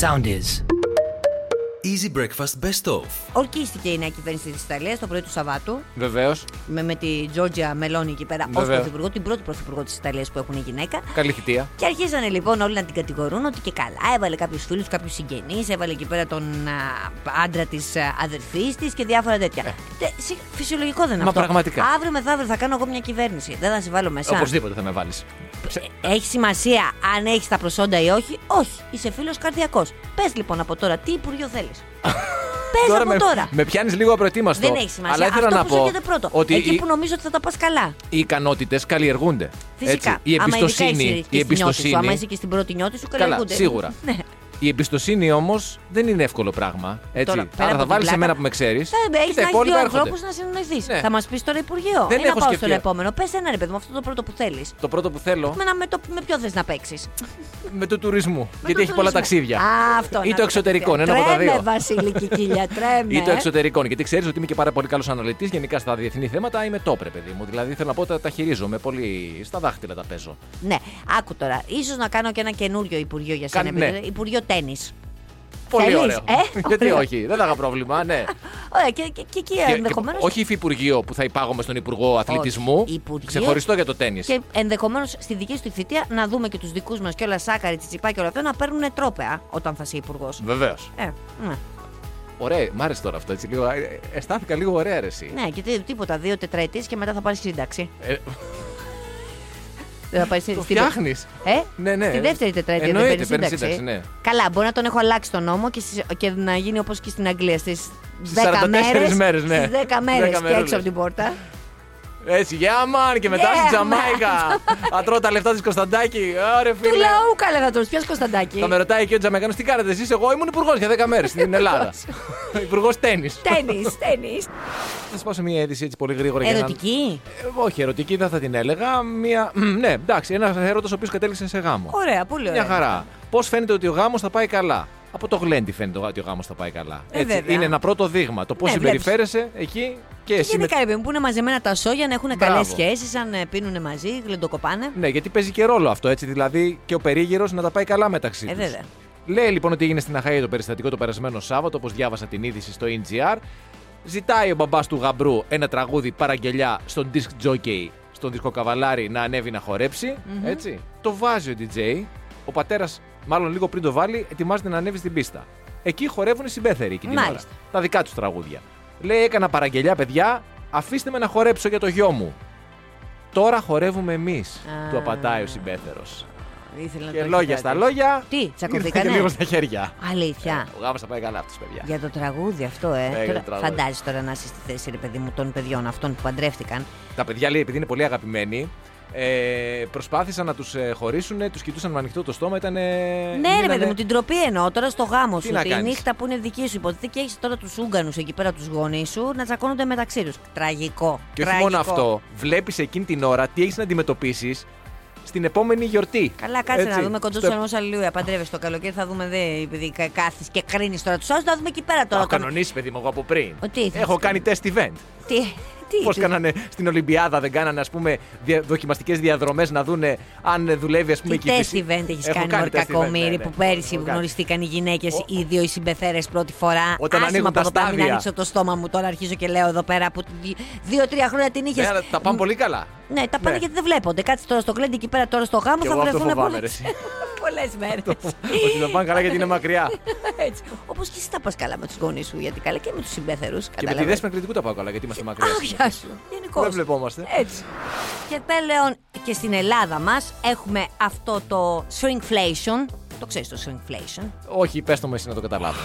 Sound is. Easy Breakfast Best Of. Ορκίστηκε η νέα κυβέρνηση της Ιταλίας το πρωί του Σαββάτου Βεβαίως. με, με τη Τζόρτζια Μελώνη εκεί πέρα ως Βεβαίως. πρωθυπουργό, την πρώτη πρωθυπουργό της Ιταλίας που έχουν γυναίκα. Καλή θητεία. Και αρχίσανε λοιπόν όλοι να την κατηγορούν ότι και καλά έβαλε κάποιους φίλους, κάποιους συγγενείς, έβαλε εκεί πέρα τον α, άντρα της αδερφής της και διάφορα τέτοια. Τε, συ- φυσιολογικό δεν είναι Ε. Μα αυτό. πραγματικά. Αύριο μεθαύριο θα κάνω εγώ μια κυβέρνηση. Δεν θα σε βάλω μέσα. Οπωσδήποτε θα με βάλεις. Έχει σημασία αν έχεις τα προσόντα ή όχι. Όχι. Είσαι φίλος καρδιακός. Πες λοιπόν από τώρα τι υπουργείο θέλεις. Πες από με, τώρα. με πιάνεις λίγο απροετοίμαστο. Δεν έχει σημασία. Αλλά ήθελα Αυτό να που πω σου έρχεται πρώτο. ότι Εκεί οι, που νομίζω ότι θα τα πας καλά. οι ικανότητες καλλιεργούνται. Φυσικά. Έτσι. Η Άμα ειδικά εμπιστοσύνη. είσαι Η και στη νιώτη σου, άμα εμπιστοσύνη. είσαι και στην πρώτη νιώτη σου, Καλά, καλλιεργούνται. σίγουρα. Ναι. Η εμπιστοσύνη όμως δεν είναι εύκολο πράγμα. Έτσι. Τώρα, πέρα Άρα από θα την βάλεις πλάκα, εμένα που με ξέρεις. Θα έχεις να έχεις δύο ανθρώπους να συνεννοηθεί. Ναι. Θα μας πεις τώρα Υπουργείο. Δεν ή να έχω πάω σκεφτεί. στο επόμενο. Πες ένα ρε παιδί μου, αυτό το πρώτο που θέλεις. Το πρώτο που θέλω Με, να- με, το, με ποιο θες να παίξεις; με το τουρισμού. Γιατί έχει πολλά ταξίδια. Α, αυτό. Ή να το εξωτερικό, ένα από τα Τρέμε, δύο. Βασίλη Κικίλια, τρέμε. Ή το εξωτερικό. Γιατί ξέρεις ότι είμαι και πάρα πολύ καλός αναλυτής. Γενικά στα διεθνή θέματα είμαι τόπρε, παιδί μου. Δηλαδή θέλω να πω τα, τα χειρίζομαι πολύ. Στα δάχτυλα τα παίζω. Ναι, άκου τώρα. σω να κάνω και ένα καινούριο Υπουργείο για σένα. Κάν- ναι. επειδή- Υπουργείο Τέννη. Πολύ Θέλεις, ωραίο. ε; Γιατί Ωραίο. όχι, δεν θα είχα πρόβλημα, ναι. Ωραία, και, και, και εκεί Και- και- ενδεχομένω. όχι υφυπουργείο που θα υπάγομαι στον Υπουργό Αθλητισμού. Υπουργείο- Ξεχωριστό για το τέννη. Και ενδεχομένως στη δική σου τη θητεία να δούμε και τους δικούς μας και όλα Σάκαρη, Τσιτσιπά και όλα αυτά να παίρνουν τρόπεα όταν θα είσαι υπουργός. Βεβαίως. Ε, ναι. Ωραία, μ' άρεσε τώρα αυτό έτσι λίγο. ε, Αισθάνθηκα λίγο ωραία ρε, εσύ. ναι, και τι- τίποτα, δύο τετραετίες και μετά θα πάρεις σύνταξη. Ε, Δεν θα πάρεις το στην- φτιάχνεις. Ε, Ναι, ναι. Στη δεύτερη τετραετία δεν Εννοείται, παίρνεις παίρνεις σύνταξη. σύνταξη, ναι. Καλά, μπορεί να τον έχω αλλάξει τον νόμο και, στις- και να γίνει όπως και στην Αγγλία στις 10 44 μέρες. μέρες, ναι. 10 μέρες 10 και μέρες. έξω από την πόρτα. Έτσι, γεια man και μετά Yeah, στην Τζαμάικα. Θα τρώω τα λεφτά της Κωνσταντάκη. Ωραία, Του φίλε. λαού καλά θα τον πιάσει Κωνσταντάκη; Θα με ρωτάει και ο Τζαμαϊκάνος τι κάνετε εσείς; Εγώ ήμουν υπουργός για 10 μέρες στην Ελλάδα. υπουργός τέννη. Τέννη, τέννη. Θα σας πάω σε μια είδηση έτσι πολύ γρήγορα για να. Ερωτική; Ε, όχι, ερωτική δεν θα την έλεγα. Μια... Μ, ναι, εντάξει, ένας έρωτα ο οποίος κατέληξε σε γάμο. Ωραία, πολύ ωραία. Μια χαρά. Πώς φαίνεται ότι ο γάμος θα πάει καλά; Από το γλέντι φαίνεται ότι ο γάμος θα πάει καλά. Ε, βέβαια. είναι ένα πρώτο δείγμα. Το πώς Ναι, συμπεριφέρεσαι εκεί και εσύ. με- Γενικά, ρε παιδί μου, που είναι μαζεμένα τα σόγια, να έχουν Μπράβο. καλέ σχέσεις, αν ε, πίνουν μαζί, γλεντοκοπάνε. Ναι, γιατί παίζει και ρόλο αυτό έτσι. Δηλαδή και ο περίγυρος να τα πάει καλά μεταξύ Ε, τους. βέβαια. Λέει λοιπόν ότι έγινε στην Αχαία το περιστατικό το περασμένο Σάββατο, όπως διάβασα την είδηση στο NGR. Ζητάει ο μπαμπάς του γαμπρού ένα τραγούδι παραγγελιά στον disc jockey, στον δίσκο καβαλάρι να ανέβει να χορεψει Έτσι. Το βάζει ο DJ. Ο πατέρας, μάλλον λίγο πριν το βάλει, ετοιμάζεται να ανέβει στην πίστα. Εκεί χορεύουν οι συμπέθεροι εκείνη την ώρα. Μάλιστα. Τα δικά τους τραγούδια. Λέει: Έκανα παραγγελιά, παιδιά, αφήστε με να χορέψω για το γιο μου. Τώρα χορεύουμε εμείς, Α. του απαντάει ο συμπέθερος. Ήθελα να Και το λόγια έχει στα κάτι. λόγια. Τι, ήρθαν τσακωθήκανε; και λίγο στα χέρια. Αλήθεια. Ο γάμος θα πάει καλά αυτό, παιδιά. Για το τραγούδι αυτό, ε. Ναι, για τώρα, το τραγούδι. φαντάζεσαι τώρα να είσαι στη θέση, ρε παιδί μου, των παιδιών αυτών που παντρεύτηκαν. Τα παιδιά λέει, επειδή είναι πολύ αγαπημένοι, ε, προσπάθησαν να τους ε, χωρίσουν, τους κοιτούσαν με ανοιχτό το στόμα. Ήταν. ναι, ρε παιδί μου, την τροπή εννοώ τώρα στο γάμο Τι σου. να Τη κάνεις; νύχτα που είναι δική σου. Υποτίθεται και έχεις τώρα τους Ούγγανους εκεί πέρα, τους γονείς σου, να τσακώνονται μεταξύ τους. Τραγικό. Και όχι Τραγικό. μόνο αυτό, βλέπεις εκείνη την ώρα τι έχεις να αντιμετωπίσεις στην επόμενη γιορτή. Καλά, κάτσε Έτσι, να δούμε κοντός στο- του ενό αλληλούια. Παντρεύεσαι το καλοκαίρι, θα δούμε δε, επειδή κάθεις και κρίνεις τώρα τους άλλους, θα δούμε εκεί πέρα Το τώρα. έχω τον- κανονίσει, παιδί μου, εγώ από πριν. Ο, τι, θα Έχω τις κάνει test event. Τι, τι, Πώς τι- κάνανε στην Ολυμπιάδα, δεν κάνανε ας πούμε δοκιμαστικές διαδρομές να δούνε αν δουλεύει ας πούμε Τι η τεστ κυβέρνηση. event έχεις Έχω κάνει, κάνει Μωρ test event, Κακομήρη, ναι, ναι. που πέρυσι Έχω κάνει. γνωριστήκαν οι γυναίκες, Ο- οι δύο οι συμπεθέρες πρώτη φορά. Όταν Άσε ανοίγουν με τα από εδώ πέρα, Μην στάδια. ανοίξω το στόμα μου τώρα, αρχίζω και λέω εδώ πέρα που δι- δύο-τρία χρόνια την είχες. Ναι, αλλά τα πάνε πολύ καλά. Ναι, τα πάνε Ναι. γιατί δεν βλέπονται. Κάτσε τώρα στο γκλέντι εκεί πέρα, τώρα στο γάμο Κι θα εγώ αυτό βρεθούν φοβάμαι, πολλές ρε, εσύ. μέρε. Ότι θα πάνε καλά γιατί είναι μακριά. Έτσι. Όπως και εσύ τα πας καλά με τους γονείς σου, γιατί καλά και με τους συμπέθερου. Και με τη δέσμη κριτικού τα πάω καλά γιατί είμαστε μακριά. Αχ, γεια σου. Γενικώς. Δεν βλεπόμαστε. Έτσι. Και πλέον και στην Ελλάδα μας έχουμε αυτό το shrinkflation. Το ξέρεις το shrinkflation; Όχι, πες το μου εσύ να το καταλάβω.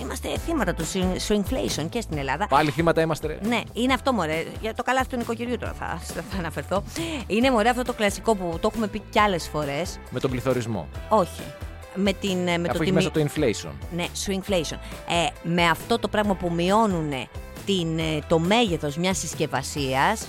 Είμαστε θύματα του shrinkflation και στην Ελλάδα. Πάλι θύματα είμαστε. Ρε. Ναι, είναι αυτό μωρέ. Για το καλάθι του νοικοκυριού τώρα θα, θα αναφερθώ. Είναι μωρέ αυτό το κλασικό που το έχουμε πει κι άλλες φορές. Με τον πληθωρισμό. Όχι. Με, την, ε, με Αφού το έχει τιμή- μέσα το inflation. Ναι, shrinkflation. Ε, με αυτό το πράγμα που μειώνουν την, ε, το μέγεθος μιας συσκευασίας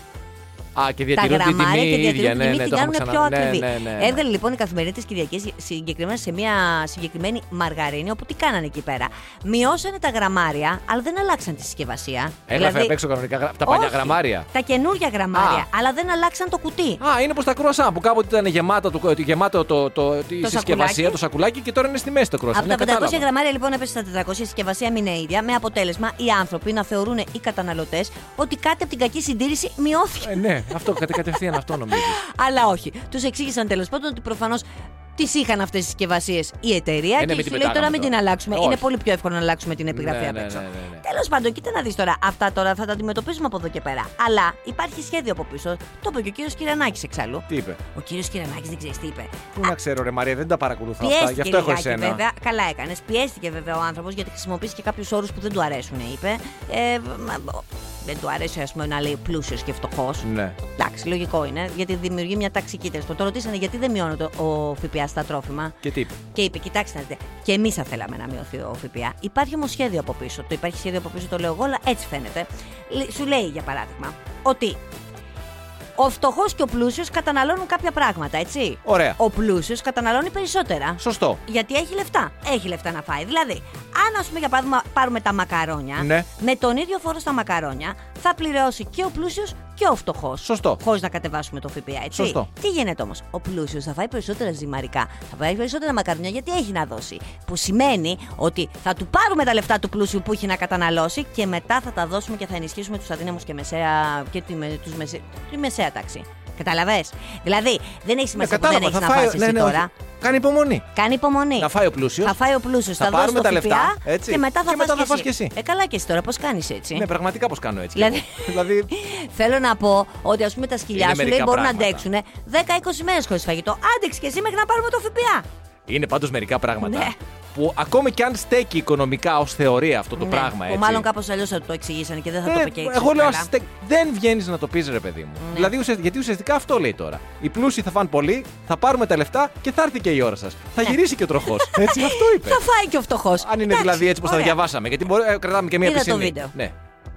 Α, και τα διατηρούν την γραμμάρια τιμή και η διατηρούν ίδια. την Ναι, τιμή, ναι, την το κάνουν έχουμε πιο ξανα- ναι, ακριβή. ναι, ναι, ναι. Έβγαλε λοιπόν η καθημερινή της Κυριακής συγκεκριμένα σε μια συγκεκριμένη μαργαρίνη, όπου τι κάνανε εκεί πέρα. Μειώσανε τα γραμμάρια, αλλά δεν αλλάξαν τη συσκευασία. Έγραφε απ' έξω κανονικά γρα- τα παλιά Δηλαδή- Όχι, γραμμάρια. Τα καινούργια γραμμάρια, Α. αλλά δεν αλλάξαν το κουτί. Α, είναι πως τα κρουασάν που κάποτε ήταν γεμάτα το, γεμάτο το, το, η Το συσκευασία, σακουλάκι. το σακουλάκι και τώρα είναι στη μέση το κρουασάν. Από τα Ναι, 500 κατάλαβα. γραμμάρια λοιπόν έπεσε στα 400, η συσκευασία μείνε ίδια, με αποτέλεσμα οι άνθρωποι να θεωρούν οι καταναλωτές ότι κάτι από την κακή συντήρηση μειώθηκε. Ε, ναι, αυτό κατε, κατευθείαν αυτό νομίζω. Αλλά όχι. Τους εξήγησαν τέλος πάντων ότι προφανώς τις είχαν αυτές τι συσκευασίες η εταιρεία Ε, ναι, και μην σου την λέει τώρα πετάγαμε μην την τώρα. αλλάξουμε. Ε, Είναι όχι. πολύ πιο εύκολο να αλλάξουμε την επιγραφή Ναι, απ' ναι, έξω. ναι, ναι, ναι. Τέλος πάντων, κοίτα να δεις τώρα. Αυτά τώρα θα τα αντιμετωπίζουμε από εδώ και πέρα. Αλλά υπάρχει σχέδιο από πίσω. Το είπε και ο κύριος Κυρανάκης εξάλλου. Τι είπε; Ο κύριος Κυρανάκης δεν ξέρεις τι είπε. Πού να ξέρω, ρε Μαρία, δεν τα παρακολουθώ αυτά. Γι' Πιέστηκε αυτό έχω λιγάκι, εσένα. βέβαια. Καλά έκανες. Πιέστηκε βέβαια ο άνθρωπος γιατί χρησιμοποίησε και κάποιους όρους που δεν του αρέσουν, είπε. Ε, μα, δεν του αρέσει, ας πούμε, να λέει πλούσιος και φτωχός. Ναι. Εντάξει, λογικό είναι, γιατί δημιουργεί μια ταξική τέλος. Το ρωτήσανε γιατί δεν μειώνεται ο ΦΠΑ στα τρόφιμα. Και τι είπε; Και είπε, κοιτάξτε να δείτε, και εμείς θα θέλαμε να μειωθεί ο ΦΠΑ. Υπάρχει όμως σχέδιο από πίσω. Το υπάρχει σχέδιο από πίσω, το λέω εγώ, αλλά έτσι φαίνεται. Λ- Σου λέει, για παράδειγμα, ότι ο φτωχός και ο πλούσιος καταναλώνουν κάποια πράγματα, έτσι. Ωραία. Ο πλούσιος καταναλώνει περισσότερα. Σωστό. Γιατί έχει λεφτά. Έχει λεφτά να φάει. Δηλαδή, αν ας πούμε για παράδειγμα πάρουμε τα μακαρόνια, Ναι. με τον ίδιο φόρο στα μακαρόνια θα πληρώσει και ο πλούσιος και ο φτωχός. Σωστό. Χωρίς να κατεβάσουμε το ΦΠΑ, έτσι. Σωστό. Τι γίνεται όμως; Ο πλούσιος θα φάει περισσότερα ζυμαρικά, θα φάει περισσότερα μακαρόνια γιατί έχει να δώσει. Που σημαίνει ότι θα του πάρουμε τα λεφτά του πλούσιου που έχει να καταναλώσει και μετά θα τα δώσουμε και θα ενισχύσουμε τους αδύναμους και, μεσαία, και τη, με- τους μεσε, τη μεσαία τάξη. Καταλαβέ. Δηλαδή, δεν έχει σημασία που δεν έχεις να φάσει εσύ ναι, ναι, τώρα. όχι. Κάνει υπομονή. Κάνει υπομονή. Να φάει ο πλούσιος. Θα φάει ο πλούσιος, θα θα, δώσει πάρουμε το τα λεφτά, ΦΠΑ έτσι. και μετά θα, Και μετά φας, θα φας και εσύ. Ε, καλά και εσύ τώρα, πώς κάνεις έτσι; Ναι, πραγματικά πώς κάνω έτσι. Δηλαδή- κι εγώ. δηλαδή Θέλω να πω ότι ας πούμε τα σκυλιά Είναι σου λέει μερικά μπορούν να πράγματα. αντέξουν 10-20 μέρες χωρίς φαγητό. Άντεξε και εσύ μέχρι να πάρουμε το ΦΠΑ. είναι πάντως μερικά πράγματα Ναι. Που ακόμη κι αν στέκει οικονομικά ως θεωρία αυτό το Ναι, πράγμα. Που Έτσι. μάλλον κάπως αλλιώς θα το εξηγήσανε και δεν θα το Ε, είπε και έτσι. εγώ λέω, καλά. αστε- δεν βγαίνεις να το πεις, ρε παιδί μου. Ναι. Δηλαδή, ουσια- γιατί ουσιαστικά αυτό λέει τώρα. Οι πλούσιοι θα φάνε πολύ, θα πάρουμε τα λεφτά και θα έρθει και η ώρα σας. Θα γυρίσει και ο τροχός. Έτσι, αυτό είπε. Ναι. Θα φάει και ο φτωχός. Αν είναι δηλαδή έτσι πώ τα διαβάσαμε. Γιατί μπορεί, ε, κρατάμε και μία Είδα το πισινή. βίντεο. Ναι.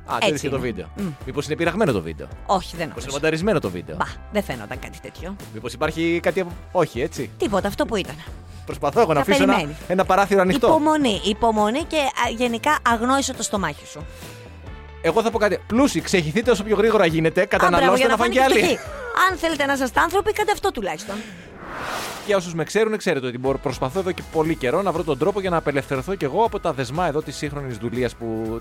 Α, Έτσι είδες και το είναι. βίντεο. Μμ. Μήπως είναι πειραγμένο το βίντεο. Όχι, δεν Μήπως είναι νομίζω. μονταρισμένο το βίντεο. Μπα, δεν φαίνονταν κάτι τέτοιο. Μήπως υπάρχει κάτι. από- Όχι, έτσι. Τίποτα, αυτό που ήταν. Προσπαθώ εγώ να Θα αφήσω ένα, περιμένεις. ένα παράθυρο ανοιχτό. Υπομονή, υπομονή και α, γενικά αγνόησε το στομάχι σου. Εγώ θα πω κάτι. Πλούσιοι, ξεχυθείτε όσο πιο γρήγορα γίνεται. Α, μπράβο, Καταναλώστε για να φάνε και φάνε άλλοι. φτωχοί. Αν θέλετε να είστε άνθρωποι, κάντε αυτό τουλάχιστον. Για όσους με ξέρουν, ξέρετε ότι μπορώ, προσπαθώ εδώ και πολύ καιρό να βρω τον τρόπο για να απελευθερωθώ κι εγώ από τα δεσμά εδώ της σύγχρονης δουλείας,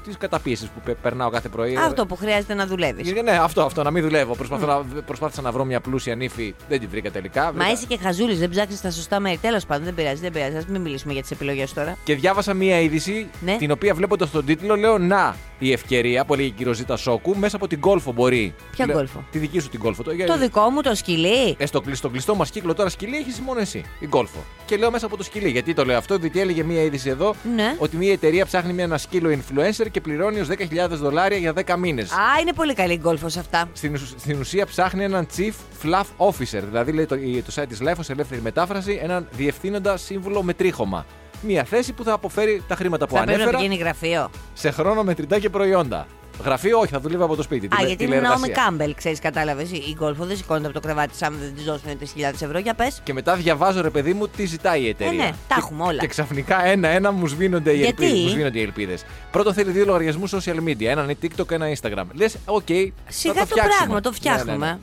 της καταπίεσης που πε- περνάω κάθε πρωί. Αυτό που χρειάζεται να δουλεύεις. Ε, Ναι, αυτό, αυτό, να μην δουλεύω. Προσπαθώ να, προσπάθησα να βρω μια πλούσια νύφη, δεν την βρήκα τελικά. Μα Βρήκα- είσαι και χαζούλης, δεν ψάχνει τα σωστά μέρη. Τέλος πάντων, δεν πειράζει, δεν πειράζει. Ας μην μιλήσουμε για τις επιλογές τώρα. Και διάβασα μία είδηση, Ναι. την οποία βλέποντας τον τίτλο, λέω Να, η ευκαιρία που έλεγε η κυροζήτα Σόκου, μέσα από την κόλφο μπορεί. Ποια Λέω, γκόλφο; Τη δική σου την κόλφο. Το, Το δικό μου το σκυλί. Ε, στο, κλει- στο κλειστό μας κύκλο τώρα σκυλί έχει μόνο εσύ, η γκόλφο. Και λέω μέσα από το σκυλί. Γιατί το λέω αυτό, διότι έλεγε μία είδηση εδώ Ναι. ότι μία εταιρεία ψάχνει μια, ένα σκύλο influencer και πληρώνει ως 10.000 δολάρια για 10 μήνες. Α, είναι πολύ καλή η γκολφο αυτά. Στην, ουσ- στην ουσία ψάχνει έναν chief fluff officer, δηλαδή λέει το, η- το site της Life ως ελεύθερη μετάφραση, έναν διευθύνοντα σύμβουλο με τρίχωμα. Μια θέση που θα αποφέρει τα χρήματα που Θα πρέπει να ανέφερα πηγαίνει γραφείο. σε χρόνο μετρητά και προϊόντα. Γραφείο, όχι, θα δουλεύει από το σπίτι. Α, τηλε- γιατί είναι Ναόμι τηλεεργασία. Κάμπελ, ξέρεις, κατάλαβες. Η γκολφο δεν σηκώνεται από το κρεβάτι τη άμα δεν της δώσουν 3.000 ευρώ. Για πες. Και μετά διαβάζω, ρε παιδί μου, τι ζητάει η εταιρεία. ναι, τα Και- έχουμε όλα. Και ξαφνικά ένα-ένα μου σβήνονται οι Γιατί; ελπίδε. Μου σβήνονται οι ελπίδες. Πρώτον θέλει δύο λογαριασμούς social media. Έναν TikTok, ένα Instagram. Λες, οκ. Σιγά θα το φτιάξουμε. πράγμα, το Ναι, φτιάχνουμε. ναι, ναι.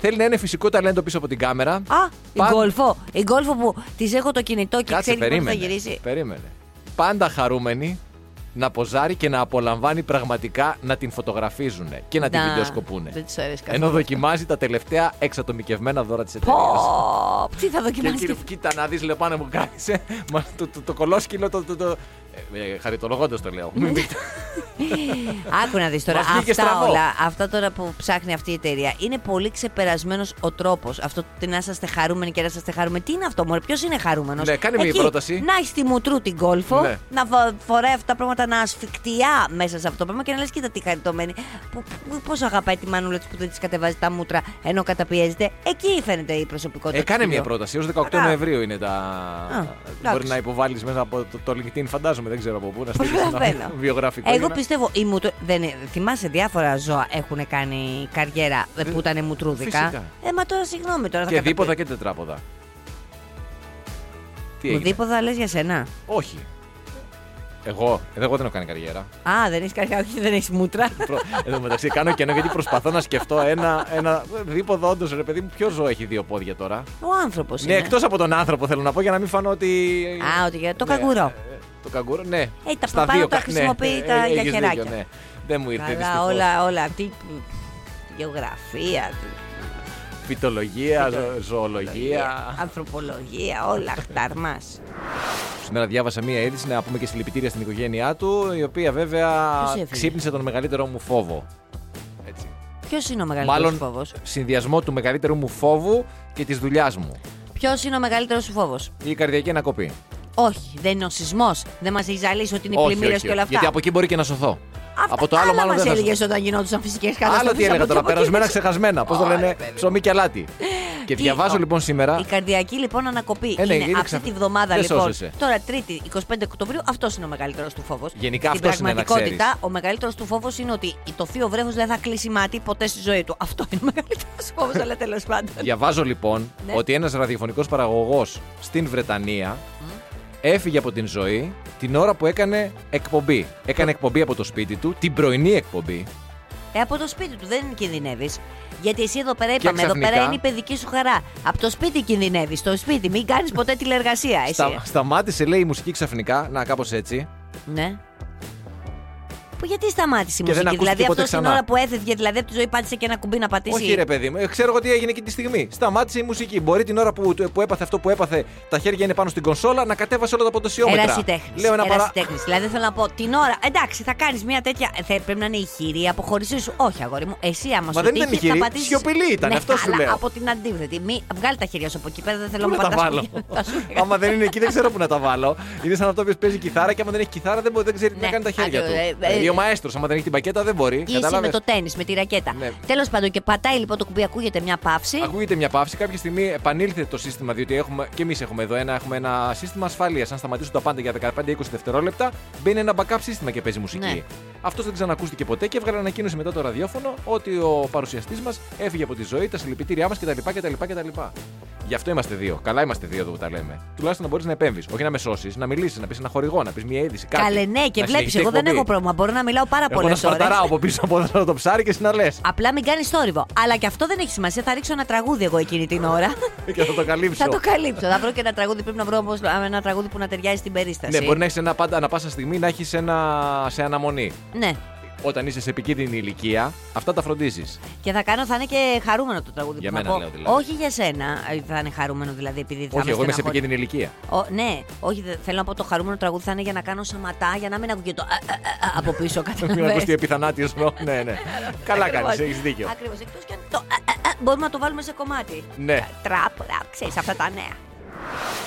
Θέλει να είναι φυσικό ταλέντο πίσω από την κάμερα. Α, η Πάντα- Γκόλφω. Η Γκόλφω που της έχω το κινητό και Κάτσε, ξέρει πότε θα περίμενε. γυρίσει. Περίμενε. Πάντα χαρούμενη να ποζάρει και να απολαμβάνει πραγματικά να την φωτογραφίζουν και να την Να, βιντεοσκοπούν. Δεν της αρέσει καθόλου. Ενώ δοκιμάζει τα τελευταία εξατομικευμένα δώρα της εταιρείας. Πω, τι θα Και δοκιμάσεις. κύριε, κοίτα να δεις, λε πα νε μου κάνει. το, το, το, κολόσκυλο, το. Το, το ε, ε, χαριτολογώντας το λέω. Μην πείτε. Άκου να δεις τώρα. Μας βγήκε Αυτά στραβό. όλα, αυτά τώρα που ψάχνει αυτή η εταιρεία, είναι πολύ ξεπερασμένος ο τρόπος. Αυτό το να είσαστε χαρούμενοι και να είσαστε χαρούμενοι. Τι είναι αυτό, Μωρέ, ποιος είναι χαρούμενος; Ναι, κάνε μια πρόταση. Να έχεις τη μουτρού την κόλφο, Ναι. να βα- φοράει αυτά τα πράγματα να ασφικτιά μέσα σε αυτό το πράγμα και να λες: Κοίτα τι χαριτωμένη. Πώς αγαπάει τη μανούλα της που δεν της κατεβάζει τα μούτρα ενώ καταπιέζεται. Εκεί φαίνεται η προσωπικότητα. Ε, του κάνε σκυλιού. μια πρόταση. Έως 18 Μπράβο. Νοεμβρίου είναι τα. εντάξει. Μπορεί να υποβάλεις μέσα από το, το LinkedIn, φαντάζομαι. Ξέρουμε, δεν ξέρω από πού να στείλεις Προλαβαίνω. ένα βιογραφικό. Εγώ για να- πιστεύω, η μουτρ... δεν... είναι- θυμάσαι διάφορα ζώα έχουν κάνει καριέρα ε, που ήταν μουτρούδικα. Φυσικά. Ε, μα τώρα συγγνώμη τώρα. θα Και καταπι- δίποδα και τετράποδα. Τι Μου έγινε; δίποδα λες για σένα; Όχι. Εγώ, εγώ δεν έχω κάνει καριέρα. Α, δεν έχεις καριέρα, όχι, δεν έχεις μούτρα. Προ- Εν τω μεταξύ κάνω κενό γιατί προσπαθώ να σκεφτώ ένα, ένα δίποδο όντως ρε παιδί μου. Ποιος ζώο έχει δύο πόδια τώρα; Ο άνθρωπος Ναι, είναι. εκτός από τον άνθρωπο θέλω να πω για να μην φανώ ότι. Α, ότι για το Ναι, καγκουρό. ε, Το καγκουρό, ναι. Ε, τα Στα πάνω δύο τα κα- χρησιμοποιεί ναι, τα ε, για έχεις χεράκια. δίκιο, ναι. Δεν μου ήρθε Καλά, δυστυχώς. όλα, όλα. Τι γεωγραφία, τι- Φυτολογία, ζω- ζωολογία. ανθρωπολογία, όλα χταρμά. Σήμερα διάβασα μία είδηση να πούμε και συλληπιτήρια στην οικογένειά του, η οποία βέβαια Ποιος έφυγε; ξύπνησε τον μεγαλύτερό μου φόβο. Έτσι. Ποιος είναι ο μεγαλύτερος Μάλλον φόβος; συνδυασμό του μεγαλύτερου μου φόβου και της δουλειάς μου. Ποιος είναι ο μεγαλύτερος σου φόβος; Η καρδιακή ανακοπή. Όχι, δεν είναι ο σεισμός. Δεν μας έχει ζαλίσει ότι είναι οι όχι, πλημμύρες όχι, και όλα όχι. αυτά. Γιατί από εκεί μπορεί και να σωθώ. Αυτά από το άλλο άλλα μάλλον μας δεν θα έλεγες όταν γινόντουσαν φυσικές καταστάσει. Άλλο τι έλεγα τώρα, περασμένα ξεχασμένα. Πώς το λένε, ψωμί και αλάτι. Και Τι, διαβάζω ο- λοιπόν σήμερα. Η καρδιακή λοιπόν ανακοπή Ε, ναι, είναι είναι αυτή ξαφ- τη βδομάδα δεν λοιπόν. σώζεσαι. Τώρα, Τρίτη, 25 Οκτωβρίου, αυτός είναι ο μεγαλύτερος του φόβος. Γενικά Στην αυτός είναι, να πραγματικότητα, ξέρεις. ο μεγαλύτερος του φόβος είναι ότι το θείο βρέφο δεν θα κλείσει μάτι ποτέ στη ζωή του. Αυτό είναι ο μεγαλύτερος φόβος, αλλά τέλος πάντων. Διαβάζω λοιπόν Ναι. ότι ένας ραδιοφωνικός παραγωγός στην Βρετανία έφυγε από την ζωή την ώρα που έκανε εκπομπή. Έκανε εκπομπή από το σπίτι του, την πρωινή εκπομπή. Ε, από το σπίτι του δεν κινδυνεύεις. Γιατί εσύ εδώ πέρα είπαμε, εδώ ξαφνικά- πέρα είναι η παιδική σου χαρά. Από το σπίτι κινδυνεύεις. Στο σπίτι, μην κάνεις ποτέ τηλεργασία. Εσύ. Στα, σταμάτησε, λέει η μουσική ξαφνικά, να κάπως έτσι. Ναι. Που γιατί σταμάτησε η Και δεν μουσική, ακούστηκε δηλαδή ποτέ αυτός την ξανά. ώρα που έφευγε, δηλαδή από τη ζωή πάτησε και ένα κουμπί να πατήσει. Όχι, ρε παιδί μου, Ε, ξέρω εγώ τι έγινε εκεί τη στιγμή. Σταμάτησε η μουσική. Μπορεί την ώρα που, που έπαθε αυτό που έπαθε, τα χέρια είναι πάνω στην κονσόλα, να κατέβασε όλα τα ποντοσιόμετρα. Ερασιτέχνης. Λέω ένα παρά. Ερασιτέχνης. Δηλαδή θέλω να πω την ώρα. Εντάξει, θα κάνεις μια τέτοια. ε, Θα, πρέπει να είναι ηχηρή, αποχωρησής σου. Όχι, αγόρι μου. Εσύ άμα σου δεν ήταν τύχει, θα ηχηρή, πατήσεις- σιωπηλή ήταν, Ναι, αυτό σου αλλά λέω. Από την αντίθετη. Μη, βγάλει τα χέρια σου από εκεί πέρα, δεν θέλω Πού να να τα πατάς βάλω; που- θα σου έλεγα. άμα δεν είναι εκεί, δεν ξέρω πού να τα βάλω. Είναι σαν αυτό που παίζει κιθάρα και άμα δεν έχει κιθάρα δεν, μπορεί, δεν ξέρει τι Ναι, να κάνει τα χέρια άκου, του. Ε, ε, Δηλαδή ο μαέστρος, άμα δεν έχει την πακέτα, δεν μπορεί. Ή εσύ με Κατάλαβες; το τέννη, με τη ρακέτα. Ναι. Τέλος πάντων, και πατάει λοιπόν το κουμπί, ακούγεται μια παύση. Ακούγεται μια παύση. Κάποια στιγμή επανήλθε το σύστημα, διότι έχουμε, και εμείς έχουμε εδώ ένα, έχουμε ένα σύστημα ασφαλεία. Αν σταματήσουν τα πάντα για 15-20 δευτερόλεπτα, μπαίνει ένα backup σύστημα και παίζει μουσική. Ναι. Αυτός δεν ξανακούστηκε ποτέ και έβγαλε ανακοίνωση μετά το ραδιόφωνο ότι ο παρουσιαστής μας έφυγε από τη ζωή, τα συλληπιτήριά μας κτλ, κτλ, κτλ. Γι' αυτό είμαστε δύο. Καλά είμαστε δύο εδώ που τα λέμε. Τουλάχιστον να μπορείς να επέμβεις. Όχι να με σώσεις, να μιλήσεις, να πεις ένα χορηγό, να πεις μια είδηση. Κάτι. Καλέ, ναι, και Να βλέπεις, συνεχιστεί η εγώ δεν εκπομπή. έχω πρόβλημα. Μπορώ να μιλάω πάρα Εγώ πολλές να σπαρταράω ώρες. από πίσω από το ψάρι και εσύ να λες. Απλά μην κάνεις θόρυβο. Αλλά και αυτό δεν έχει σημασία. Θα ρίξω ένα τραγούδι εγώ εκείνη την ώρα. και θα το καλύψω. θα το καλύψω. Θα βρω και ένα τραγούδι. Πρέπει να βρω όμως ένα τραγούδι που να ταιριάζει στην περίσταση. Ναι, μπορεί να έχεις ένα πάντα, ανα πάσα στιγμή να έχεις ένα σε αναμονή. Ναι. Όταν είσαι σε επικίνδυνη ηλικία, αυτά τα φροντίζεις. Και θα κάνω, θα είναι και χαρούμενο το τραγούδι Για που θα μένα πω. λέω δηλαδή. Όχι για σένα ε, θα είναι χαρούμενο δηλαδή επειδή θα Όχι, εγώ είμαι σε στεναχωρεί. επικίνδυνη ηλικία. Ο, ναι, όχι, δε- θέλω να πω το χαρούμενο τραγούδι θα είναι για να κάνω σαματά για να μην ακούγεται το α, α, α, α, από πίσω. Μην Καταλαβαίνεις. ακουστεί επιθανάτιο. ναι, ναι. Καλά κάνεις, έχεις δίκιο. Ακριβώς. Εκτός και αν το α, α, α, μπορούμε να το βάλουμε σε κομμάτι. Ναι. Τραπ, ραπ, ξέρεις αυτά τα νέα.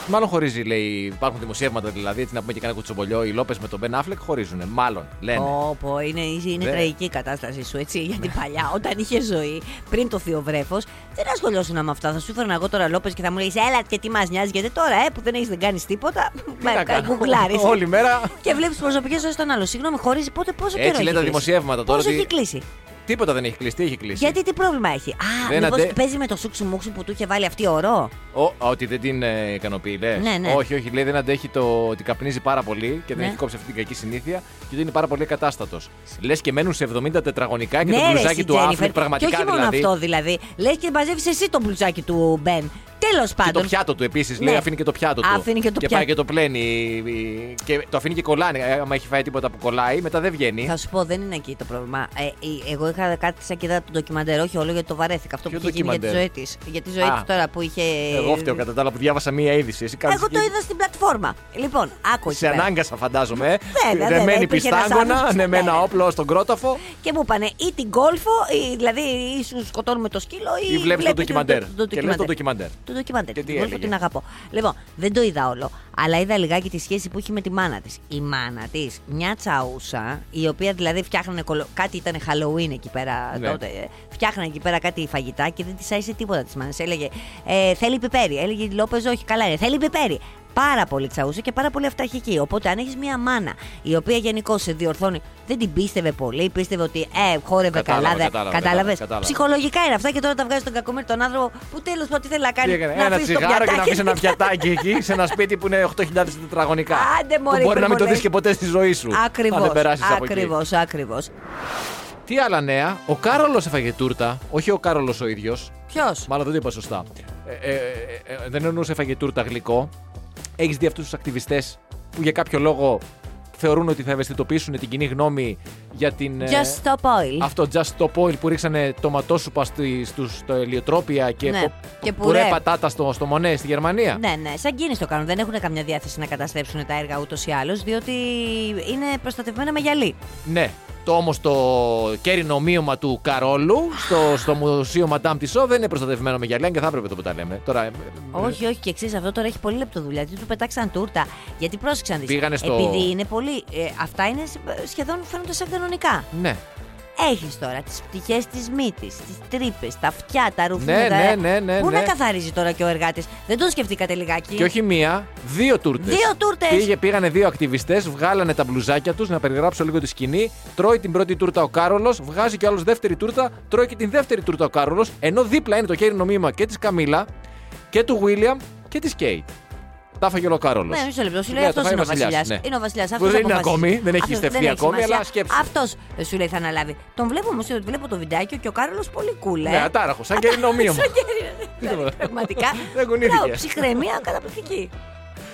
Μάλλον χωρίζει, λέει. Υπάρχουν δημοσιεύματα δηλαδή, έτσι να πούμε και κάνα κουτσομπολιό. Οι Λόπες με τον Μπεν Αφλεκ χωρίζουν. Μάλλον, λένε. Πω, πω, είναι, είναι Ναι. τραγική η κατάστασή σου, έτσι. Γιατί παλιά, όταν είχε ζωή, πριν το θείο βρέφος, δεν ασχολιώσουν με αυτά. Θα σου φέρνα εγώ τώρα λόπες και θα μου λέει Έλα και τι μας νοιάζει, γιατί τώρα, ε, που δεν έχεις δεν κάνεις τίποτα. Τι να κάνω. γκουγκλάρεις. Όλη μέρα. Και βλέπεις προσωπικές ζωή των άλλων. Συγγνώμη, χωρίζει πότε, πόσο καιρό. Έτσι έχει λένε τα κλείσει; δημοσιεύματα τώρα. Πόσο ότι έχει κλείσει. Τίποτα δεν έχει κλείσει. Τι έχει κλείσει; Γιατί τι πρόβλημα έχει; Α, Δεν μήπως αντε- παίζει με το σούξου μουξου που του είχε βάλει αυτή ωρό. Ο, α, ότι δεν την ε, ικανοποιεί, λες; Ναι, ναι. Όχι, όχι, λέει δεν αντέχει το ότι καπνίζει πάρα πολύ και δεν Ναι. έχει κόψει αυτή την κακή συνήθεια και ότι είναι πάρα πολύ κατάστατο. Λες και μένουν σε 70 τετραγωνικά και ναι, το ρε, μπλουζάκι εσύ, του Τζένιφερ. Άφλεκ πραγματικά Και όχι μόνο δηλαδή. αυτό δηλαδή. Λες και μαζεύεις εσύ το μπλουζάκι του Μπεν. Τέλος Και πάντων. το πιάτο του επίσης. Ναι. Λέει αφήνει και το πιάτο του. Αφήνει και το πάει πιάτο. και το πλένει. η- Και το αφήνει και κολλάνει. Ε, Άμα έχει φάει τίποτα που κολλάει, μετά δεν βγαίνει. Θα σου πω, δεν είναι εκεί το πρόβλημα. Ε, η- εγώ είχα κάτι σαν και είδα το ντοκιμαντέρ, όχι όλο γιατί το βαρέθηκα. Αυτό Ποιο που είχε γίνει για τη ντοκιμαντέρ; ζωή της. Για τη ζωή Α. της τώρα που είχε. Εγώ φταίω κατά τα άλλα που διάβασα μία είδηση. Εσύ κάνεις Εγώ το εκεί- είδα στην πλατφόρμα. Λοιπόν, άκου εκεί Σε πέρα. ανάγκασα, φαντάζομαι. ε. Βέβαια, βέβαια, Δεμένη υπήρχε ένας πιστάγκωνα, άνθρωπος. ναι, με ένα Ναι, ναι. όπλο στον κρόταφο. Και μου είπανε ή την κόλφο, ή, δηλαδή ή σου σκοτώνουμε το σκύλο, ή, Ή βλέπεις το βλέπετε ντοκιμαντέρ. το- το Και λες το ντοκιμαντέρ. Το ντοκιμαντέρ. Και την τι κόλφο έλεγε; την αγαπώ. Λοιπόν, δεν το είδα όλο, αλλά είδα λιγάκι τη σχέση που έχει με τη μάνα της. Η μάνα της, μια τσαούσα, η οποία δηλαδή φτιάχνανε κολο... κάτι ήταν Halloween εκεί πέρα Ναι. τότε. ε, Φτιάχνανε εκεί πέρα κάτι φαγητά και δεν της άισε τίποτα της μάνας. Έλεγε ε, Θέλει πιπέρι. Έλεγε η Λόπεζ, Όχι, καλά είναι. Θέλει πιπέρι. Πάρα πολύ τσαούσα και πάρα πολύ αυταρχική. Οπότε, αν έχεις μια μάνα η οποία γενικώ σε διορθώνει, δεν την πίστευε πολύ, πίστευε ότι ε, χόρευε Κατάλαβα, καλά. δε- κατάλαβα, κατάλαβες; κατάλαβα. Ψυχολογικά είναι αυτά και τώρα τα βγάζεις τον κακομίρι τον άνθρωπο που τέλος πάντων τι θέλει να Τι κάνει. έκανε, να ένα αφήσει το τσιγάρο και να πιατάκι. αφήσει ένα πιατάκι εκεί σε ένα σπίτι που είναι 8.000 τετραγωνικά. Άντε, μωρέ, που μπορεί να μην το υπερβολές. δεις και ποτέ στη ζωή σου. Αν Ακριβώς. δεν περάσεις από εκεί. Ακριβώς, ακριβώς. Τι άλλα νέα, ο Κάρολος έφαγε τούρτα, όχι ο Κάρολος ο ίδιος. Ποιος; Μάλλον δεν το είπα σωστά. Ε, ε, ε, ε, δεν εννοούσε έφαγε τούρτα γλυκό. Έχεις δει αυτούς τους ακτιβιστές που για κάποιο λόγο θεωρούν ότι θα ευαισθητοποιήσουν την κοινή γνώμη για την. ε, Just stop oil. Αυτό Just Stop Oil που ρίξανε τοματόσουπα στη, στους, στο ελιοτρόπια και, Ναι. πο- Και πουρέ πουρέ. πατάτα στο, στο Μονέ στη Γερμανία. Ναι, ναι, σαν κίνηση το κάνουν. Δεν έχουν καμιά διάθεση να καταστρέψουν τα έργα ούτως ή άλλως, διότι είναι προστατευμένα με γυαλί. Ναι. Το όμως το κέρινο ομοίωμα του Καρόλου στο, στο Μουσείο Madame Tissot δεν είναι προστατευμένο με γυαλιά και θα έπρεπε το που τα λέμε. Τώρα, ε, Όχι, όχι, και εξή, αυτό τώρα έχει πολύ λεπτοδουλειά. Τι του πετάξαν τούρτα. Γιατί πρόσεξαν δεις, Πήγανε στο- Επειδή είναι πολύ. ε, αυτά είναι σ- σχεδόν φαίνονται σαν κανονικά. ναι. Έχεις τώρα τις πτυχές της μύτης, τις τρύπες, τα αυτιά, τα ρουφιά. Ναι, τα- ναι, ναι, ναι, Πού ναι. να καθαρίζει τώρα και ο εργάτης; Δεν τον σκεφτήκατε λιγάκι; Και όχι μία, δύο τούρτες. Δύο τούρτες. Πήγε, πήγανε δύο ακτιβιστές, βγάλανε τα μπλουζάκια τους, να περιγράψω λίγο τη σκηνή. Τρώει την πρώτη τούρτα ο Κάρολος, βγάζει κι άλλος δεύτερη τούρτα, τρώει και την δεύτερη τούρτα ο Κάρολος, ενώ δίπλα είναι το κέρινο μήμα και της Καμίλα και του Βίλιαμ και της Κέιτ. Τα έφαγε όλο ο Κάρολο. Ναι, μισό λεπτό. Σου λέει Ναι, αυτός το φάει είναι ο βασιλιάς, βασιλιάς. ναι. Είναι ο βασιλιάς. Που δεν είναι ακόμη, δεν έχει στεφθεί ακόμη, αλλά σκέψου. Αυτός σου λέει θα αναλάβει. Τον βλέπω όμως, βλέπω το βιντεάκι και ο Κάρολος πολύ cool. Ναι, ατάραχος, σαν κέρινο μήμα. Σαν κέρι- Τίποτα. Πραγματικά. Δεν κουνήθηκε. Μπράβο, Ψυχρεμία καταπληκτική.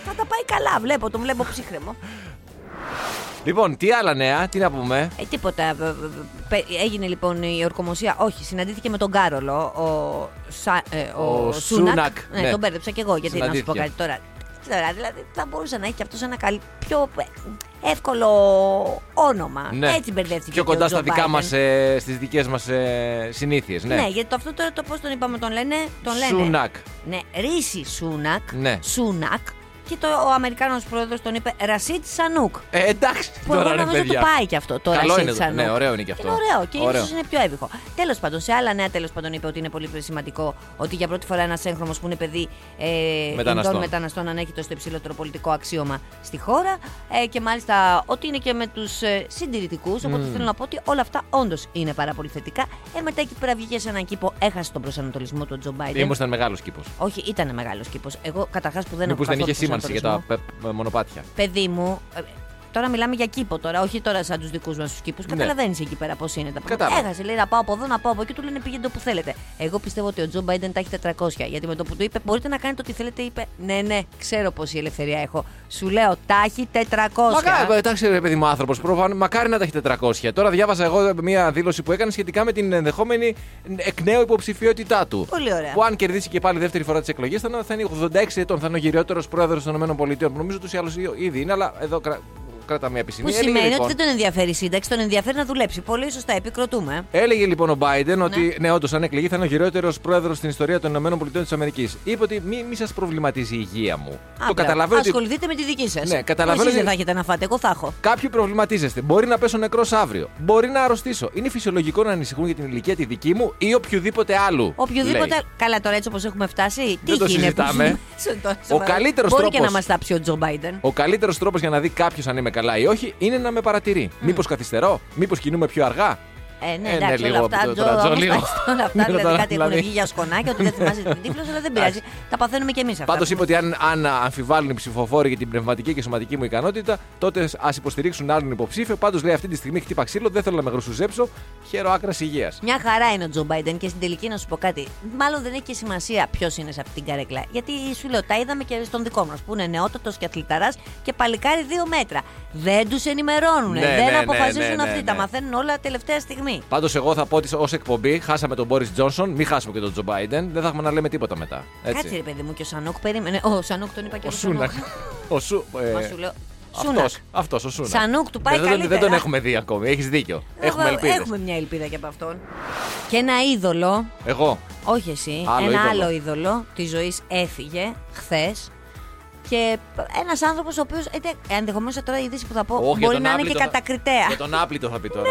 Θα τα πάει καλά, βλέπω, τον βλέπω ψύχρεμο. Λοιπόν, τι άλλα νέα, τι να πούμε; Ε, τίποτα. ε, ε, πε- Έγινε λοιπόν η ορκομοσία. Όχι, συναντήθηκε με τον Κάρολο. Ο, Σα, ε, ο, Ο Σούνακ. Σούνακ, Ναι, ναι. τον μπέρδεψα κι εγώ. Γιατί να σου πω Συναντήθηκε. κάτι τώρα. Δεν ξέρω, δηλαδή θα μπορούσε να έχει και αυτός ένα καλ- πιο ε, εύκολο όνομα. Ναι. Έτσι μπερδεύτηκε. Πιο και ο κοντά Τζο στα δικά Μπάιντεν. μας, ε, στις δικές μας ε, συνήθειες. Ναι. Ναι. γιατί το αυτό τώρα το πώς τον είπαμε, τον λένε. Τον λένε Σούνακ. Ναι, Ρίση Σούνακ. Ναι. Σούνακ. Και το, ο Αμερικάνος πρόεδρος τον είπε Ρασίτ Σανούκ. Ε, εντάξει, Που εγώ τώρα ρε νομίζω του παιδιά. πάει και αυτό. Το Καλό Ρασίτ είναι το- Σανούκ. ναι, ωραίο είναι και αυτό. Είναι ωραίο και Ωραίο. ίσως είναι πιο εύηχο. Τέλος πάντων, σε άλλα νέα τέλος πάντων είπε ότι είναι πολύ σημαντικό ότι για πρώτη φορά ένας έγχρωμος που είναι παιδί ε, Μεταναστών. Ινδών μεταναστών ανέχεται στο υψηλότερο πολιτικό αξίωμα στη χώρα. Ε, και μάλιστα ότι είναι και με τους ε, συντηρητικούς. Οπότε θέλω να πω ότι όλα αυτά όντως είναι πάρα πολύ θετικά. Ε, μετά εκεί πέρα βγήκε σε έναν κήπο, έχασε τον προσανατολισμό του Τζο Μπάιντεν. Ήμασταν μεγάλος κήπος. Όχι, ήταν μεγάλος κήπος. Εγώ καταρχάς που δεν Μήπως έχω δεν είχε καθόλου σήμανση για τα προσανατολισμό. πε- μονοπάτια. Παιδί μου, ε, τώρα μιλάμε για κήπο τώρα, όχι τώρα σαν τους δικούς μας τους κήπους. Ναι. Καταλαβαίνεις εκεί πέρα πώς είναι τα πράγματα. Κατάλαβα. Έχασε, λέει να πάω από εδώ, να πάω από εκεί, του λένε πήγαινε όπου θέλετε. Εγώ πιστεύω ότι ο Τζο Μπάιντεν τα έχει 400. Γιατί με το που του είπε μπορείτε να κάνετε ό,τι θέλετε, είπε Ναι, ναι, ξέρω πόση ελευθερία έχω. Σου λέω τα έχει 400. Μακάρι, εντάξει, ρε παιδί μου άνθρωπος, μακάρι να τα έχει 400. Τώρα διάβαζα εγώ μία δήλωση που έκανε σχετικά με την ενδεχόμενη εκ νέου υποψηφιότητά του. Πολύ ωραία. Που αν κερδίσει και πάλι δεύτερη φορά τις εκλογές θα, είναι- θα είναι 86 ετών, θα είναι ο γυριότερο πρόεδρος των ΗΠΑ. Που νομίζω τους ή άλλους ήδη είναι, αλλά εδώ κρα... κρατά μια Που επισημία. Έλεγε, σημαίνει λοιπόν, ότι δεν τον ενδιαφέρει η σύνταξη, τον ενδιαφέρει να δουλέψει. Πολύ σωστά, επικροτούμε. Έλεγε λοιπόν ο Biden ότι ναι, όντως αν εκλεγεί θα είναι ο χειρότερος πρόεδρος στην ιστορία των ΗΠΑ. Είπε ότι μη, μη σας προβληματίζει η υγεία μου. Α, το μπράβο. καταλαβαίνω ότι Ασχοληθείτε με τη δική σας. Ναι, καταλαβαίνω Εσείς δεν ότι- θα έχετε να φάτε, εγώ θα έχω. Κάποιοι προβληματίζεστε. Μπορεί να πέσω νεκρός αύριο. Μπορεί να αρρωστήσω. Είναι φυσιολογικό να ανησυχούν για την ηλικία τη δική μου ή οποιοδήποτε άλλου. Οποιοδήποτε. λέει. Καλά, τώρα έτσι όπως έχουμε φτάσει. Δεν το τύχη είναι που συζητάμε. σου- το- Ο καλύτερος Μπορεί και τρόπος- να μας τάψει ο Τζο Μπάιντεν. Ο καλύτερος τρόπος για να δει κάποιος αν είμαι καλά ή όχι είναι να με παρατηρεί. Μήπως καθυστερώ, μήπως κινούμε πιο αργά. Ε, ναι, Ε, ναι, εντάξει, λίγο, όλα αυτά. το- Τζο, τώρα, Τζο, όμως, λίγο. εντάξει, όλα αυτά Ναι, δηλαδή τώρα, κάτι έχουν δηλαδή. βγει για σκονάκια, ότι δεν θυμάσαι την τύφλωση, αλλά δεν πειράζει. Τα παθαίνουμε κι εμείς αυτά. Πάντως είπε ότι αν, αν αμφιβάλλουν οι ψηφοφόροι για την πνευματική και σωματική μου ικανότητα, τότε ας υποστηρίξουν άλλον υποψήφιο. Πάντως λέει αυτή τη στιγμή χτύπα ξύλο, δεν θέλω να με γρουσουζέψω. Χαίρο άκρας υγείας. Μια χαρά είναι ο Τζο Μπάιντεν και στην τελική να σου πω κάτι. Μάλλον δεν έχει και σημασία ποιος είναι σε αυτή την καρέκλα. Γιατί σου λέω, τα είδαμε και στον δικό μας που είναι νεότατος και αθληταράς και παλικάρι δύο μέτρα. Δεν τους ενημερώνουν. Ναι, δεν ναι, ναι, αποφασίζουν ναι, ναι, αυτοί. ναι. Τα μαθαίνουν όλα τελευταία στιγμή. Πάντως, εγώ θα πω ότι ως εκπομπή χάσαμε τον Μπόρις Τζόνσον, μην χάσουμε και τον Τζο Μπάιντεν. Δεν θα έχουμε να λέμε τίποτα μετά. Έτσι. Κάτσε ρε παιδί μου και ο Σανούκ περίμενε. Ο Σανούκ τον είπα και Ο ο Σούνακ. Ο Σου. ε, Μα σου λέω. Σούνακ. αυτός, αυτός, ο Σούνακ. Σανούκ του πάει δεν, δεν- καλύτερα. Δεν τον έχουμε δει ακόμη. Έχεις δίκιο. Έχουμε Εγώ- ελπίδες. Έχουμε μια ελπίδα και από αυτόν. Και ένα είδωλο, Εγώ. όχι εσύ, Άλλο ένα είδωλο. άλλο είδωλο της ζωής έφυγε χθες. Και ένας άνθρωπος ο οποίος. Ενδεχομένως τώρα η είδηση που θα πω Όχι, για μπορεί τον να είναι και άπλητο θα- κατακριτέα. Για τον άπλητο θα πει τώρα.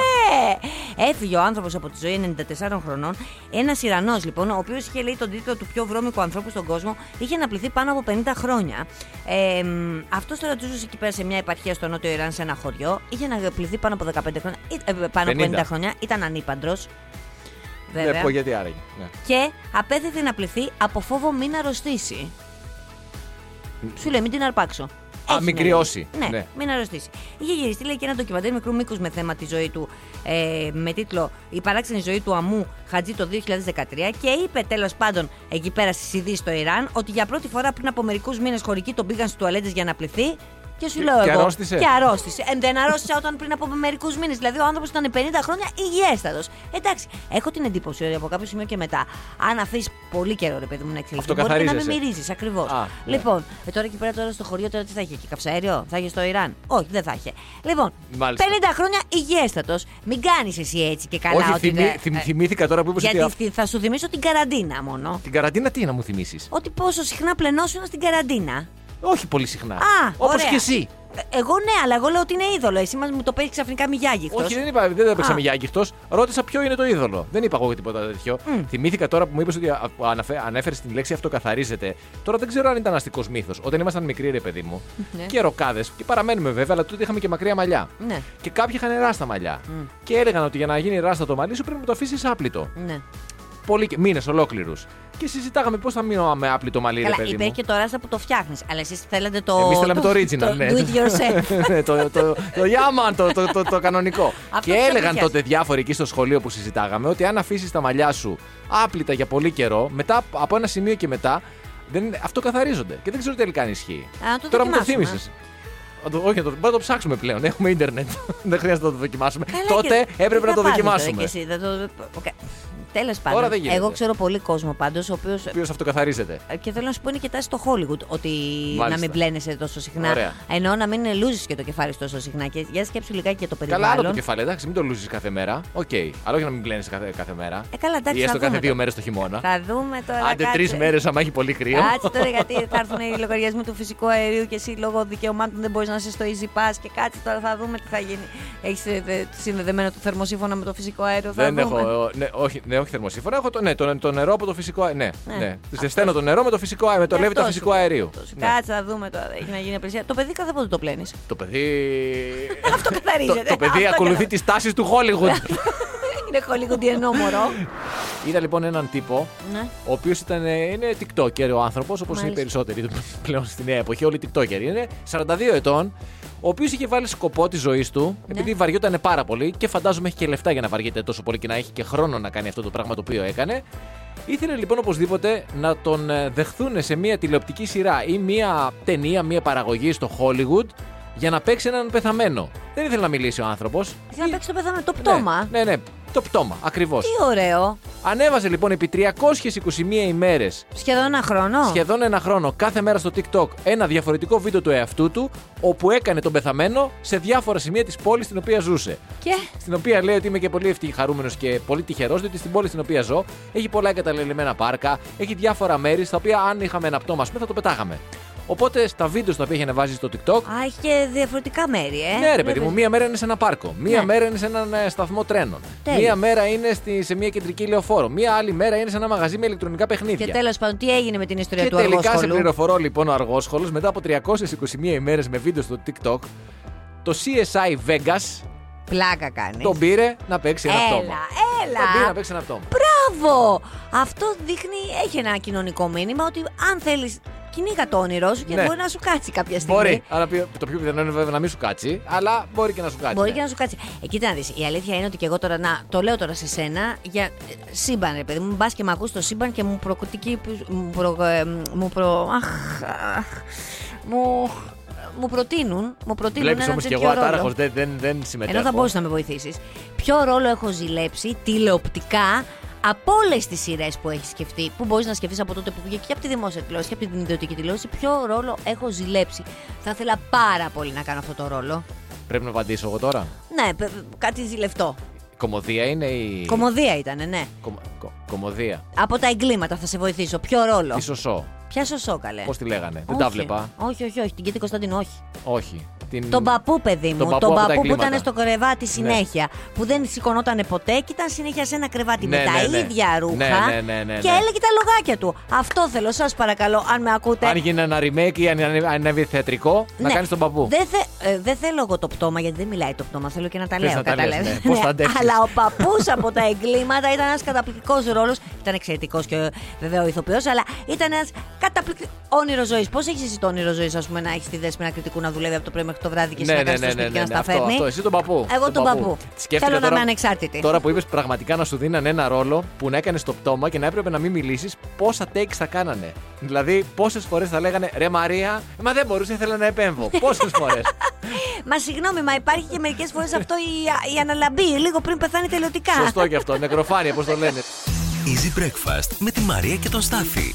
Ε, Έφυγε ο άνθρωπος από τη ζωή 94 χρονών. Ένας Ιρανός λοιπόν, ο οποίος είχε λέει τον τίτλο του πιο βρώμικου ανθρώπου στον κόσμο, είχε αναπληθεί πάνω από 50 χρόνια. Ε, Αυτός τώρα του ζούσε εκεί πέρα σε μια επαρχία στο νότιο Ιράν, σε ένα χωριό. Είχε αναπληθεί πάνω από 15 χρόνια. ε, ε, πάνω από 50. 50 χρόνια. Ήταν ανήπαντρος. Ναι, Βέβαια. πω γιατί άραγε. Ναι. Και απέθεται να πληθεί από φόβο μην αρρωστήσει. Σου λέει, μην την αρπάξω. Έχει μην να κρυώσει. λέει. Ναι, Ναι. μην αρρωστήσει. Είχε γυριστεί λέει, και ένα ντοκιμαντέρ μικρού μήκους με θέμα τη ζωή του, ε, με τίτλο Η παράξενη ζωή του Αμού Χατζή το 2013 και είπε τέλος πάντων εκεί πέρα στις ειδήσεις στο Ιράν ότι για πρώτη φορά πριν από μερικούς μήνες χωρικοί τον πήγαν στις τουαλέτες για να πληθεί. Και σου Και- λέω και εγώ. αρρώστησε. Και αρρώστησε. Ε, δεν αρρώστησε όταν πριν από μερικούς μήνες. Δηλαδή ο άνθρωπος ήταν 50 χρόνια υγιέστατος. Εντάξει, έχω την εντύπωση ότι από κάποιο σημείο και μετά, αν αφήσεις πολύ καιρό ρε παιδί μου να εξελιχθεί, μπορεί και να μην Αυτοκαθαρίζεσαι. μυρίζεις ακριβώς. Α, ναι. Λοιπόν, ε, τώρα εκεί πέρα τώρα στο χωριό τώρα τι θα είχε, και καυσαέριο, θα είχε στο Ιράν; Όχι, δεν θα είχε. Λοιπόν, Μάλιστα. 50 χρόνια υγιέστατος. Μην κάνεις εσύ έτσι και καλά. Όχι, ότι θυμή- δεν- θυμ- ε, θυμήθηκα τώρα που είπες ότι. Γιατί αυ- θα σου θυμίσω την καραντίνα μόνο. Την καραντίνα τι να μου θυμίσεις; Ότι πόσο συχνά πλενώσουν στην καραντίνα. Όχι πολύ συχνά. Α, Όπως ωραία. και εσύ. Ε, Εγώ ναι, αλλά εγώ λέω ότι είναι είδωλο. Εσύ μας μου το παίζει ξαφνικά μη γιάγιχτος. Όχι, δεν είπα, δεν έπαιξα Α. με Γιάνγκυχτο. Ρώτησα ποιο είναι το είδωλο. Δεν είπα εγώ τίποτα τέτοιο. Θυμήθηκα τώρα που μου είπες ότι α- αναφέ- ανέφερες την λέξη αυτοκαθαρίζεται. Τώρα δεν ξέρω αν ήταν αστικός μύθος. Όταν ήμασταν μικροί, ρε παιδί μου, Ναι. και ροκάδες, και παραμένουμε βέβαια, αλλά τότε είχαμε και μακριά μαλλιά. Ναι. Και κάποιοι είχαν ράστα μαλλιά. Και έλεγαν ότι για να γίνει ράστα το μαλλί σου πρέπει να το αφήσεις άπλητο. Ναι. Πολύ μήνες ολόκληρους. Και συζητάγαμε πώς θα μείνω με άπλητο μαλλί, ρε Καλά, παιδί υπήρχε μου. και το ράστα που το φτιάχνεις. Αλλά εσείς θέλετε το. Εμείς θέλαμε το original, ναι. Do it yourself. Ναι, το, το, το, το Yaman, το, το, το, το κανονικό. Αυτό και ποιος έλεγαν το τότε διάφοροι εκεί στο σχολείο που συζητάγαμε ότι αν αφήσεις τα μαλλιά σου άπλυτα για πολύ καιρό, μετά από ένα σημείο και μετά, δεν, αυτό καθαρίζονται. Και δεν ξέρω τελικά αν ισχύει. Α, να το Τώρα μου το δοκιμάσουμε. θύμισες. Όχι, να το, μπορούμε να το ψάξουμε πλέον. Έχουμε ίντερνετ. δεν χρειάζεται να το δοκιμάσουμε. Καλά, τότε και- έπρεπε τι να θα το πάθεις τώρα δοκιμάσουμε. κι εσύ, δεν το... Τέλος Τώρα πάντων, δεν γίνεται. εγώ ξέρω πολύ κόσμο πάντως, ο οποίο. Ο οποίος αυτοκαθαρίζεται. Και θέλω να σου πω είναι και τάση στο Hollywood ότι Μάλιστα. να μην μπλένεσαι τόσο συχνά. Ωραία. Ενώ να μην λούζεις και το κεφάλι σου τόσο συχνά. Και για σκέψου λιγάκι και το Καλά, άλλο περιβάλλον. το κεφάλι, εντάξει, μην το λούζεις κάθε μέρα. Οκ. Αλλά όχι να μην πλένει κάθε, κάθε μέρα. Ε, καλά, εντάξει, Ή θα έστω κάθε δούμε δύο το. μέρες το χειμώνα. Θα δούμε τώρα. Άντε κάτσε. τρεις μέρες, άμα έχει πολύ κρύο. Κάτσε τώρα γιατί θα έρθουν οι λογαριασμοί του φυσικού αερίου και εσύ λόγω δικαιωμάτων δεν μπορείς να είσαι στο Easy Pass και κάτσε τώρα θα δούμε τι θα γίνει. Έχεις συνδεδεμένο το θερμοσίφωνα με το φυσικό αέριο. Θα Δεν δούμε. έχω. Ναι, όχι, ναι, όχι θερμοσίφωνα. Έχω το, ναι, το, το νερό από το φυσικό αέριο. Ναι, Ναι. ναι. Ζεσταίνω το νερό με το φυσικό αέριο. Με το Γι' λέβει το αυτό φυσικό σου- αερίου. αυτό σου. Ναι. Κάτσε θα δούμε τώρα. Έχει να γίνει απλυσία. Το παιδί κάθε πότε το πλένεις. Το παιδί. Αυτό το, καθαρίζεται. το παιδί Αυτό ακολουθεί τις τάσεις του Hollywood. Είναι χολιγουντιανό μωρό. Είδα λοιπόν έναν τύπο, Ναι. ο οποίος είναι TikToker ο άνθρωπος, όπως είναι οι Μάλιστα. περισσότεροι πλέον στη νέα εποχή. Όλοι TikToker είναι 42 ετών, ο οποίος είχε βάλει σκοπό της ζωής του, Ναι. επειδή βαριόταν πάρα πολύ και φαντάζομαι έχει και λεφτά για να βαριέται τόσο πολύ και να έχει και χρόνο να κάνει αυτό το πράγμα το οποίο έκανε. Ήθελε λοιπόν οπωσδήποτε να τον ε, δεχθούν σε μια τηλεοπτική σειρά ή μια ταινία, μια παραγωγή στο Hollywood για να παίξει έναν πεθαμένο. Δεν ήθελε να μιλήσει ο άνθρωπος. Ήθελα να παίξει το πεθαμένο. Το πτώμα. Ναι, ναι, ναι, το πτώμα, ακριβώς. Τι ωραίο. Ανέβαζε λοιπόν επί 321 ημέρες, Σχεδόν ένα χρόνο. σχεδόν ένα χρόνο, κάθε μέρα στο TikTok ένα διαφορετικό βίντεο του εαυτού του, όπου έκανε τον πεθαμένο σε διάφορα σημεία της πόλης στην οποία ζούσε. Και; Στην οποία λέει ότι είμαι και πολύ ευτυχή, χαρούμενο και πολύ τυχερός, διότι στην πόλη στην οποία ζω έχει πολλά εγκαταλελειμμένα πάρκα, έχει διάφορα μέρη στα οποία αν είχαμε ένα πτώμα, ας πούμε, θα το πετάγαμε. Οπότε στα βίντεο στα οποία έχει ανεβάζει στο TikTok, Α, έχει και διαφορετικά μέρη, ε. ναι, ρε παιδί Βλέπεις. μου, μία μέρα είναι σε ένα πάρκο. Μία Ναι. μέρα είναι σε έναν ε, σταθμό τρένων. Τέλεια. Μία μέρα είναι στη, σε μια κεντρική λεωφόρο. Μία άλλη μέρα είναι σε ένα μαγαζί με ηλεκτρονικά παιχνίδια. Και τέλος πάντων, τι έγινε με την ιστορία Και του τελικά σε αργόσχολου. πληροφορώ λοιπόν ο Αργόσχολος μετά από 321 ημέρες με βίντεο στο TikTok το CSI Vegas Πλάκα κάνεις. τον πήρε να παίξει ένα Έλα, πτώμα. Τον πήρε να έλα. παίξει ένα πτώμα. Μπράβο! Αυτό δείχνει, έχει ένα κοινωνικό μήνυμα ότι αν θέλεις, κυνήγα το όνειρό σου και Ναι. μπορεί να σου κάτσει κάποια στιγμή. Μπορεί. Αλλά πιο- το πιο πιθανό είναι βέβαια να μην σου κάτσει, αλλά μπορεί και να σου κάτσει. Μπορεί ναι. και να σου κάτσει. Εκεί τι να δεις. Η αλήθεια είναι ότι και εγώ τώρα, να το λέω τώρα σε σένα, για ε, σύμπαν, ρε παιδί μου. Μπας και με ακούς το σύμπαν και μου προκοτική. Μου, προ, ε, μου, προ, αχ, αχ, μου, μου προτείνουν. Μου προτείνουν Βλέπεις ένα όμως και τέτοιο εγώ ρόλο. ατάραχος, δεν, δεν, δεν συμμετέχω. Ενώ θα μπορούσε να με βοηθήσεις. Ποιο ρόλο έχω ζηλέψει τηλεοπτικά από όλες τις σειρές που έχεις σκεφτεί, που μπορείς να σκεφτείς από τότε που πήγε και από τη δημόσια τηλεόραση και από την ιδιωτική τηλεόραση, ποιο ρόλο έχω ζηλέψει. Θα ήθελα πάρα πολύ να κάνω αυτό το ρόλο. Πρέπει να απαντήσω εγώ τώρα; Ναι, πε- κάτι ζηλευτό. Κομμωδία είναι η. Κομμωδία ήταν, ναι. Κομ- κο- Κομμωδία. Από τα εγκλήματα θα σε βοηθήσω. Ποιο ρόλο; Τι σωσό. Ποια σωσό, καλέ; Πώς τη λέγανε; Δεν Όχι. τα βλέπα. Όχι, όχι, όχι. Την Κίτη Κωνσταντίνου, όχι. Όχι. Την... Τον παππού, παιδί μου. Τον παππού τον από τα παππού που εγκλήματα. ήταν στο κρεβάτι συνέχεια. Που δεν σηκωνόταν ποτέ και ήταν συνέχεια σε ένα κρεβάτι Ναι, με τα ναι, ναι. ίδια ρούχα. Ναι, ναι, ναι, ναι, Και ναι. έλεγε τα λογάκια του. Αυτό θέλω, σας παρακαλώ, αν με ακούτε. Αν γίνει ένα remake ή αν αν ανέβει θεατρικό, να Ναι. κάνεις τον παππού. Δεν θε, ε, δεν θέλω εγώ το πτώμα, γιατί δεν μιλάει το πτώμα. Θέλω και να τα Θες λέω. να τα λες, κατάλαβες. ναι. Πώς θα αντέξεις. Αλλά ο παππούς από τα εγκλήματα ήταν ένας καταπληκτικός ρόλος. Ήταν εξαιρετικός και βέβαια ο ηθοποιός, αλλά ήταν ένας καταπληκτικό όνειρο ζωής. Πώς έχεις εσύ το όνειρο ζωής, ας πούμε, να έχεις τη δέσμη κριτικού να δουλεύει από το πρωί μέχρι το βράδυ και εσύ να κάνει το σπίτι και να στα αυτό, φέρνει. αυτό. Εσύ τον παππού. Εγώ τον παππού. Σκέφτηκα Θέλω να τώρα- είμαι ανεξάρτητη. Τώρα που είπες πραγματικά να σου δίνανε ένα ρόλο που να έκανες το πτώμα και να έπρεπε να μην μιλήσεις, πόσα takes θα κάνανε. Δηλαδή, πόσες φορές θα λέγανε Ρε Μαρία, μα δεν μπορούσε, ήθελα να επέμβω. Πόσες φορές. Μα συγγνώμη, μα υπάρχει και μερικές φορές αυτό η, η αναλαμπή λίγο πριν πεθάνει τελειωτικά. Σωστό και αυτό. Νεκροφάνεια, πώς το λένε. Easy Breakfast με τη Μαρία και τον Στάφη.